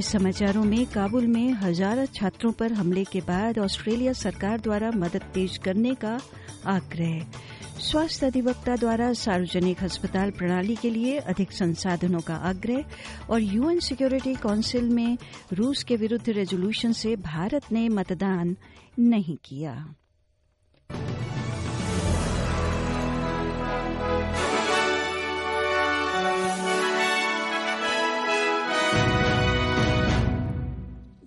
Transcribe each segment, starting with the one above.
मुख्य समाचारों में काबुल में हज़ारों छात्रों पर हमले के बाद ऑस्ट्रेलिया सरकार द्वारा मदद पेश करने का आग्रह। स्वास्थ्य अधिवक्ता द्वारा सार्वजनिक अस्पताल प्रणाली के लिए अधिक संसाधनों का आग्रह और यूएन सिक्योरिटी काउंसिल में रूस के विरुद्ध रेजोल्यूशन से भारत ने मतदान नहीं किया।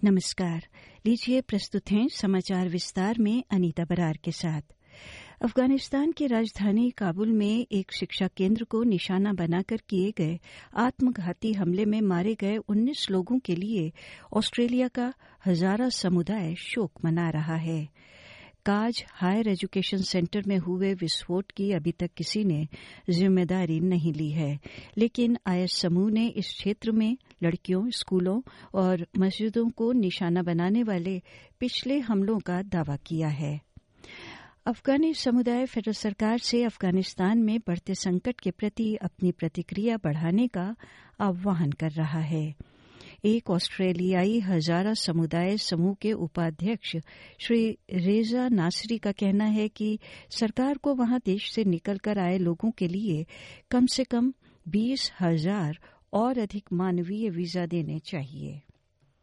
नमस्कार। लीजिए प्रस्तुत हैं समाचार विस्तार में अनीता बरार के साथ। अफ़गानिस्तान की राजधानी काबुल में एक शिक्षा केंद्र को निशाना बनाकर किए गए आत्मघाती हमले में मारे गए 19 लोगों के लिए ऑस्ट्रेलिया का हजारा समुदाय शोक मना रहा है। काज हायर एजुकेशन सेंटर में हुए विस्फोट की अभी तक किसी ने ज़िम्मेदारी नहीं ली है, लेकिन आईएस समूह ने इस क्षेत्र में लड़कियों, स्कूलों और मस्जिदों को निशाना बनाने वाले पिछले हमलों का दावा किया है। अफगानी समुदाय फेडरल सरकार से अफ़गानिस्तान में बढ़ते संकट के प्रति अपनी प्रतिक्रिया बढ़ाने का आह्वान कर रहा है। एक ऑस्ट्रेलियाई हजारा समुदाय समूह के उपाध्यक्ष श्री रेजा नासरी का कहना है कि सरकार को वहाँ देश से निकलकर आए लोगों के लिए कम से कम बीस हज़ार और अधिक मानवीय वीजा देने चाहिए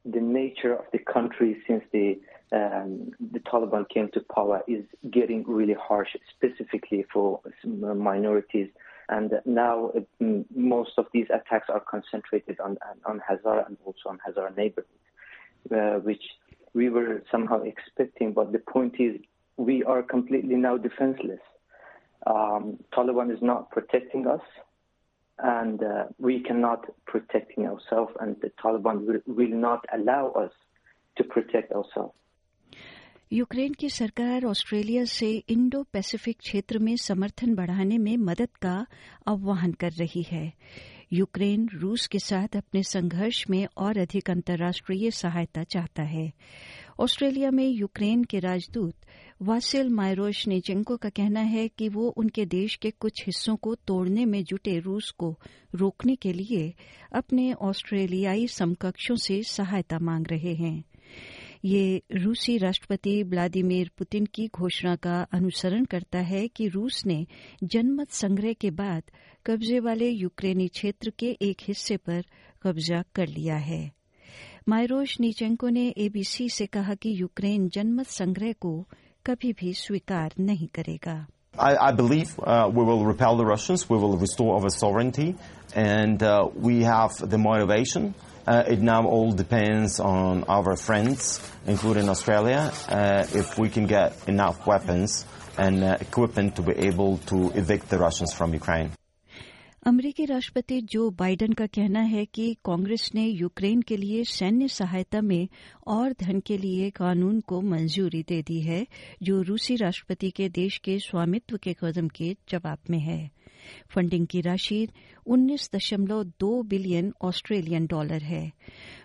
The nature of the country since the um, the Taliban came to power is getting really harsh, specifically for minorities. And now uh, most of these attacks are concentrated on on Hazara and also on Hazara neighborhoods, uh, which we were somehow expecting. But the point is, we are completely now defenseless. Um, Taliban is not protecting us, And uh, we cannot protecting ourselves, and the Taliban will, will not allow us to protect ourselves. Ukraine की सरकार Australia से Indo Pacific क्षेत्र में समर्थन बढ़ाने में मदद का आह्वान कर रही है यूक्रेन रूस के साथ अपने संघर्ष में और अधिक अंतर्राष्ट्रीय सहायता चाहता है ऑस्ट्रेलिया में यूक्रेन के राजदूत वासिल मायरोश नेचेंको का कहना है कि वो उनके देश के कुछ हिस्सों को तोड़ने में जुटे रूस को रोकने के लिए अपने ऑस्ट्रेलियाई समकक्षों से सहायता मांग रहे हैं। ये रूसी राष्ट्रपति व्लादिमीर पुतिन की घोषणा का अनुसरण करता है कि रूस ने जनमत संग्रह के बाद कब्जे वाले यूक्रेनी क्षेत्र के एक हिस्से पर कब्जा कर लिया है। मायरोश नीचेंको ने एबीसी से कहा कि यूक्रेन जनमत संग्रह को कभी भी स्वीकार नहीं करेगा I, I believe uh, we will repel the Russians, we will restore our sovereignty, and uh, we have the motivation. Uh, it now all depends on our friends, including Australia, uh, if we can get enough weapons and uh, equipment to be able to evict the Russians from Ukraine. अमरीकी राष्ट्रपति Joe Biden का कहना है कि कांग्रेस ने Ukraine के लिए सैन्य सहायता में और धन के लिए कानून को मंजूरी दे दी है, जो रूसी राष्ट्रपति के देश के स्वामित्व के कदम के जवाब में है। फंडिंग की राशि 19.2 बिलियन ऑस्ट्रेलियन डॉलर है।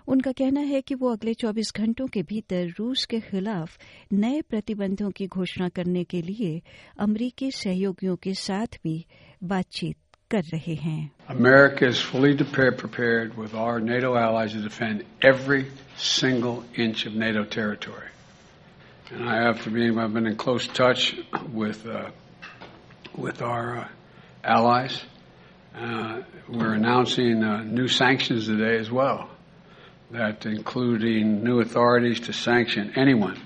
उनका कहना है कि वो अगले 24 घंटों के भीतर रूस के खिलाफ नए प्रतिबंधों की घोषणा करने के लिए अमरीकी सहयोगियों के साथ भी बातचीत कर रहे हैं America is fully prepared with our NATO allies to defend every single inch of NATO territory. And I have to be, I've been in close touch with, uh, with our uh, allies. Uh, we're announcing uh, new sanctions today as well, that including new authorities to sanction anyone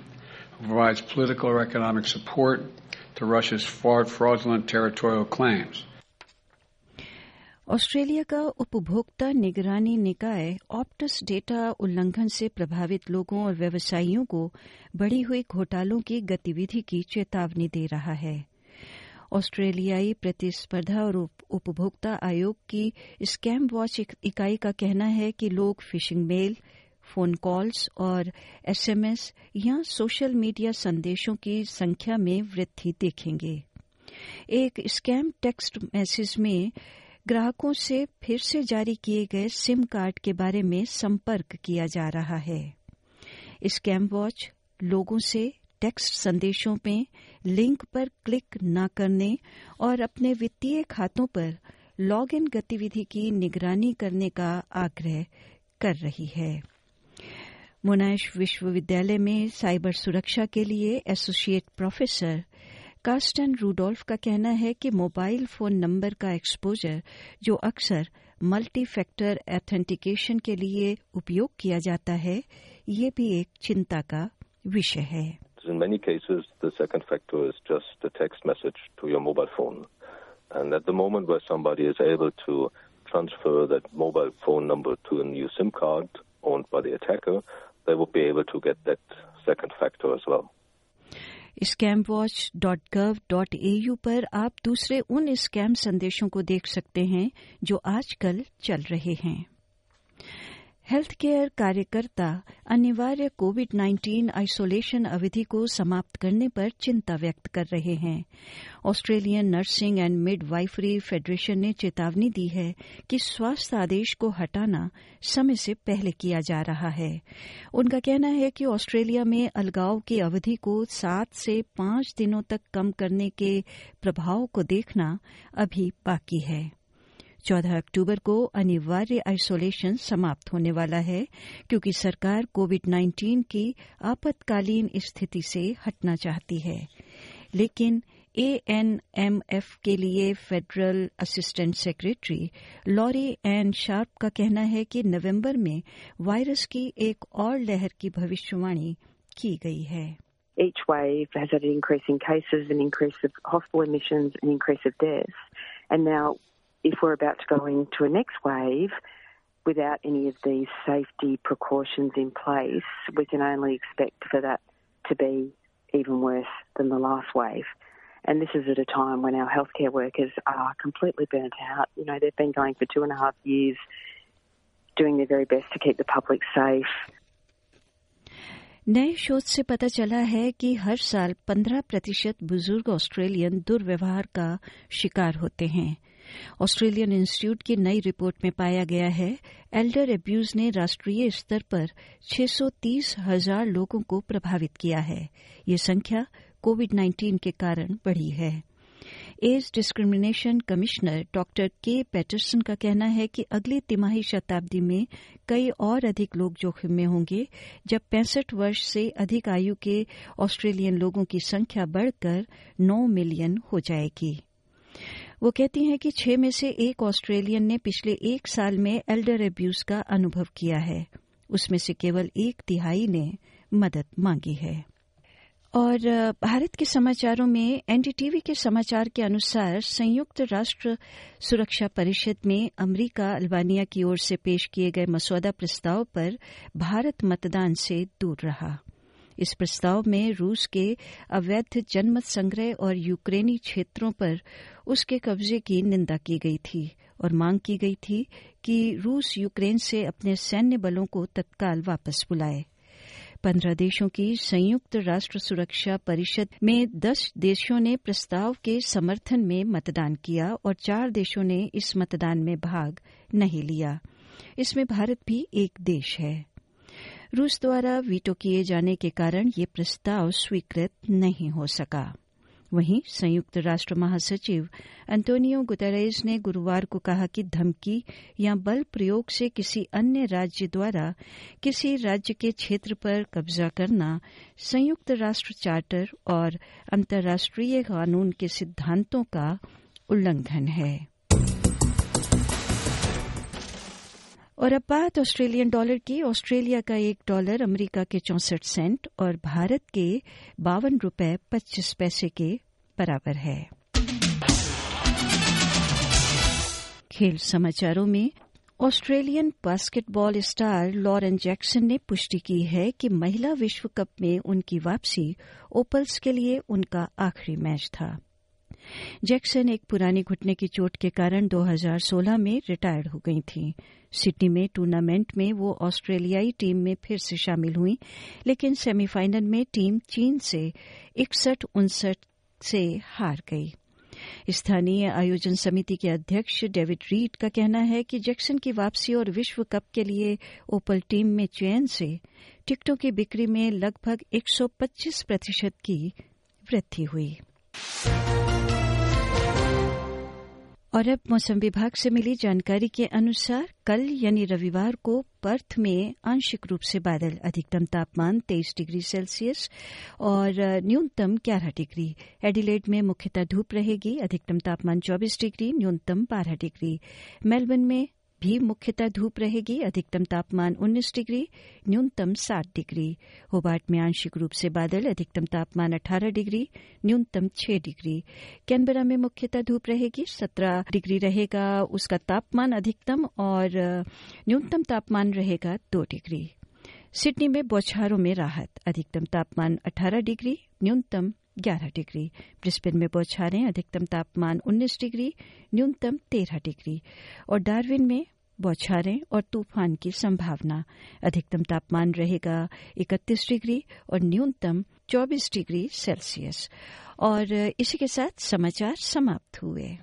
who provides political or economic support to Russia's fraudulent territorial claims. Australia का उपभोक्ता निगरानी निकाय Optus data उल्लंघन से प्रभावित लोगों और व्यवसायियों को बढ़ी हुई घोटालों की गतिविधि की चेतावनी दे रहा है। ऑस्ट्रेलियाई प्रतिस्पर्धा और उपभोक्ता आयोग की स्कैम वॉच इकाई का कहना है कि लोग फिशिंग मेल, फ़ोन कॉल्स और एसएमएस या सोशल मीडिया संदेशों की संख्या में वृद्धि देखेंगे। एक स्कैम टेक्स्ट मैसेज में ग्राहकों से फिर से जारी किए गए सिम कार्ड के बारे में संपर्क किया जा रहा है। स्कैम वॉच लोगों से टेक्स्ट संदेशों में लिंक पर क्लिक न करने और अपने वित्तीय खातों पर लॉग इन गतिविधि की निगरानी करने का आग्रह कर रही है। मोनाश विश्वविद्यालय में साइबर सुरक्षा के लिए एसोसिएट प्रोफेसर कास्टन रूडोल्फ का कहना है कि मोबाइल फ़ोन नंबर का एक्सपोजर जो अक्सर मल्टी फैक्टर एथेंटिकेशन के लिए उपयोग किया जाता है ये भी एक चिंता का विषय है In many cases, the second factor is just a text message to your mobile phone. And at the moment where somebody is able to transfer that mobile phone number to a new SIM card owned by the attacker, they will be able to get that second factor as well. scamwatch.gov.au पर आप दूसरे उन scam संदेशों को देख सकते हैं जो आजकल चल रहे हैं। हेल्थ केयर कार्यकर्ता अनिवार्य कोविड 19 आइसोलेशन अवधि को समाप्त करने पर चिंता व्यक्त कर रहे हैं। Australian nursing and midwifery federation ने चेतावनी दी है कि स्वास्थ्य आदेश को हटाना समय से पहले किया जा रहा है। उनका कहना है कि ऑस्ट्रेलिया में अलगाव की अवधि को सात से पाँच दिनों तक कम करने के प्रभाव को देखना अभी बाकी है। चौदह अक्टूबर को अनिवार्य आइसोलेशन समाप्त होने वाला है क्योंकि सरकार कोविड 19 की आपातकालीन स्थिति से हटना चाहती है लेकिन एएनएमएफ के लिए federal assistant secretary Lori Anne Sharp का कहना है कि नवंबर में वायरस की एक और लहर की भविष्यवाणी की गई है Each wave has had an increase in cases, an increase of hospital admissions, an increase of deaths. And now if we're about to go into a next wave without any of these safety precautions in place, we can only expect for that to be even worse than the last wave. And this is at a time when our healthcare workers are completely burnt out. You know, they've been going for two and a half years doing their very best to keep the public safe. नए शोध से पता चला है कि हर साल 15 प्रतिशत बुजुर्ग ऑस्ट्रेलियन दुर्व्यवहार का शिकार होते हैं ऑस्ट्रेलियन इंस्टीट्यूट की नई रिपोर्ट में पाया गया है, एल्डर एब्यूज ने राष्ट्रीय स्तर पर 630 हज़ार लोगों को प्रभावित किया है। ये संख्या कोविड 19 के कारण बढ़ी है। Age discrimination commissioner doctor Kay Patterson का कहना है कि अगली तिमाही शताब्दी में कई और अधिक लोग जोखिम में होंगे, जब पैंसठ वर्ष से अधिक आयु के ऑस्ट्रेलियन लोगों की संख्या बढ़कर नौ मिलियन हो जाएगी। वो कहती हैं कि छह में से एक ऑस्ट्रेलियन ने पिछले एक साल में एल्डर एब्यूज का अनुभव किया है। उसमें से केवल एक तिहाई ने मदद मांगी है। और भारत के समाचारों में एनडीटीवी के समाचार के अनुसार संयुक्त राष्ट्र सुरक्षा परिषद में अमरीका, अल्बानिया की ओर से पेश किए गए मसौदा प्रस्ताव पर भारत मतदान से दूर रहा। इस प्रस्ताव में रूस के अवैध जनमत संग्रह और यूक्रेनी क्षेत्रों पर उसके कब्जे की निंदा की गई थी और मांग की गई थी कि रूस यूक्रेन से अपने सैन्य बलों को तत्काल वापस बुलाए। पंद्रह देशों की संयुक्त राष्ट्र सुरक्षा परिषद में दस देशों ने प्रस्ताव के समर्थन में मतदान किया और चार देशों ने इस मतदान में भाग नहीं लिया। इसमें भारत भी एक देश है। रूस द्वारा वीटो किए जाने के कारण ये प्रस्ताव स्वीकृत नहीं हो सका। वहीं संयुक्त राष्ट्र महासचिव अंतोनियो गुतरेज ने गुरुवार को कहा कि धमकी या बल प्रयोग से किसी अन्य राज्य द्वारा किसी राज्य के क्षेत्र पर कब्जा करना, संयुक्त राष्ट्र चार्टर और अंतर्राष्ट्रीय कानून के सिद्धांतों का उल्लंघन है। और अब बात ऑस्ट्रेलियन डॉलर की। ऑस्ट्रेलिया का एक डॉलर अमेरिका के चौसठ सेंट और भारत के बावन रुपए पच्चीस पैसे के बराबर है। खेल समाचारों में Australian basketball star Lauren Jackson ने पुष्टि की है कि महिला विश्व कप में उनकी वापसी ओपल्स के लिए उनका आखिरी मैच था। जैक्सन एक पुरानी घुटने की चोट के कारण 2016 में रिटायर्ड हो गई थी। सिडनी में टूर्नामेंट में वो ऑस्ट्रेलियाई टीम में फिर से शामिल हुई, लेकिन सेमीफाइनल में टीम चीन से इकसठ उनसठ से हार गई। स्थानीय आयोजन समिति के अध्यक्ष डेविड रीड का कहना है कि जैक्सन की वापसी और विश्व कप के लिए ओपल टीम में चयन से टिकटों की बिक्री में लगभग 125 प्रतिशत की वृद्धि हुई। और अब मौसम विभाग से मिली जानकारी के अनुसार कल यानी रविवार को पर्थ में आंशिक रूप से बादल, अधिकतम तापमान 23 डिग्री सेल्सियस और न्यूनतम 11 डिग्री। एडिलेड में मुख्यतः धूप रहेगी, अधिकतम तापमान 24 डिग्री, न्यूनतम 12 डिग्री। मेलबर्न में भी मुख्यतः धूप रहेगी। अधिकतम तापमान 19 डिग्री, न्यूनतम 7 डिग्री। होबार्ट में आंशिक रूप से बादल, अधिकतम तापमान 18 डिग्री, न्यूनतम 6 डिग्री। कैनबरा में मुख्यतः धूप रहेगी 17 डिग्री रहेगा, उसका तापमान अधिकतम और न्यूनतम तापमान रहेगा 2 डिग्री। सिडनी में बौछारों में राहत, अधिकतम तापमान 18 डिग्री, न्यूनतम 11 डिग्री। ब्रिस्बेन में बौछारें, अधिकतम तापमान 19 डिग्री, न्यूनतम 13 डिग्री। और डार्विन में बौछारें और तूफ़ान की संभावना। अधिकतम तापमान रहेगा 31 डिग्री और न्यूनतम 24 डिग्री सेल्सियस। और इसी के साथ समाचार समाप्त हुए।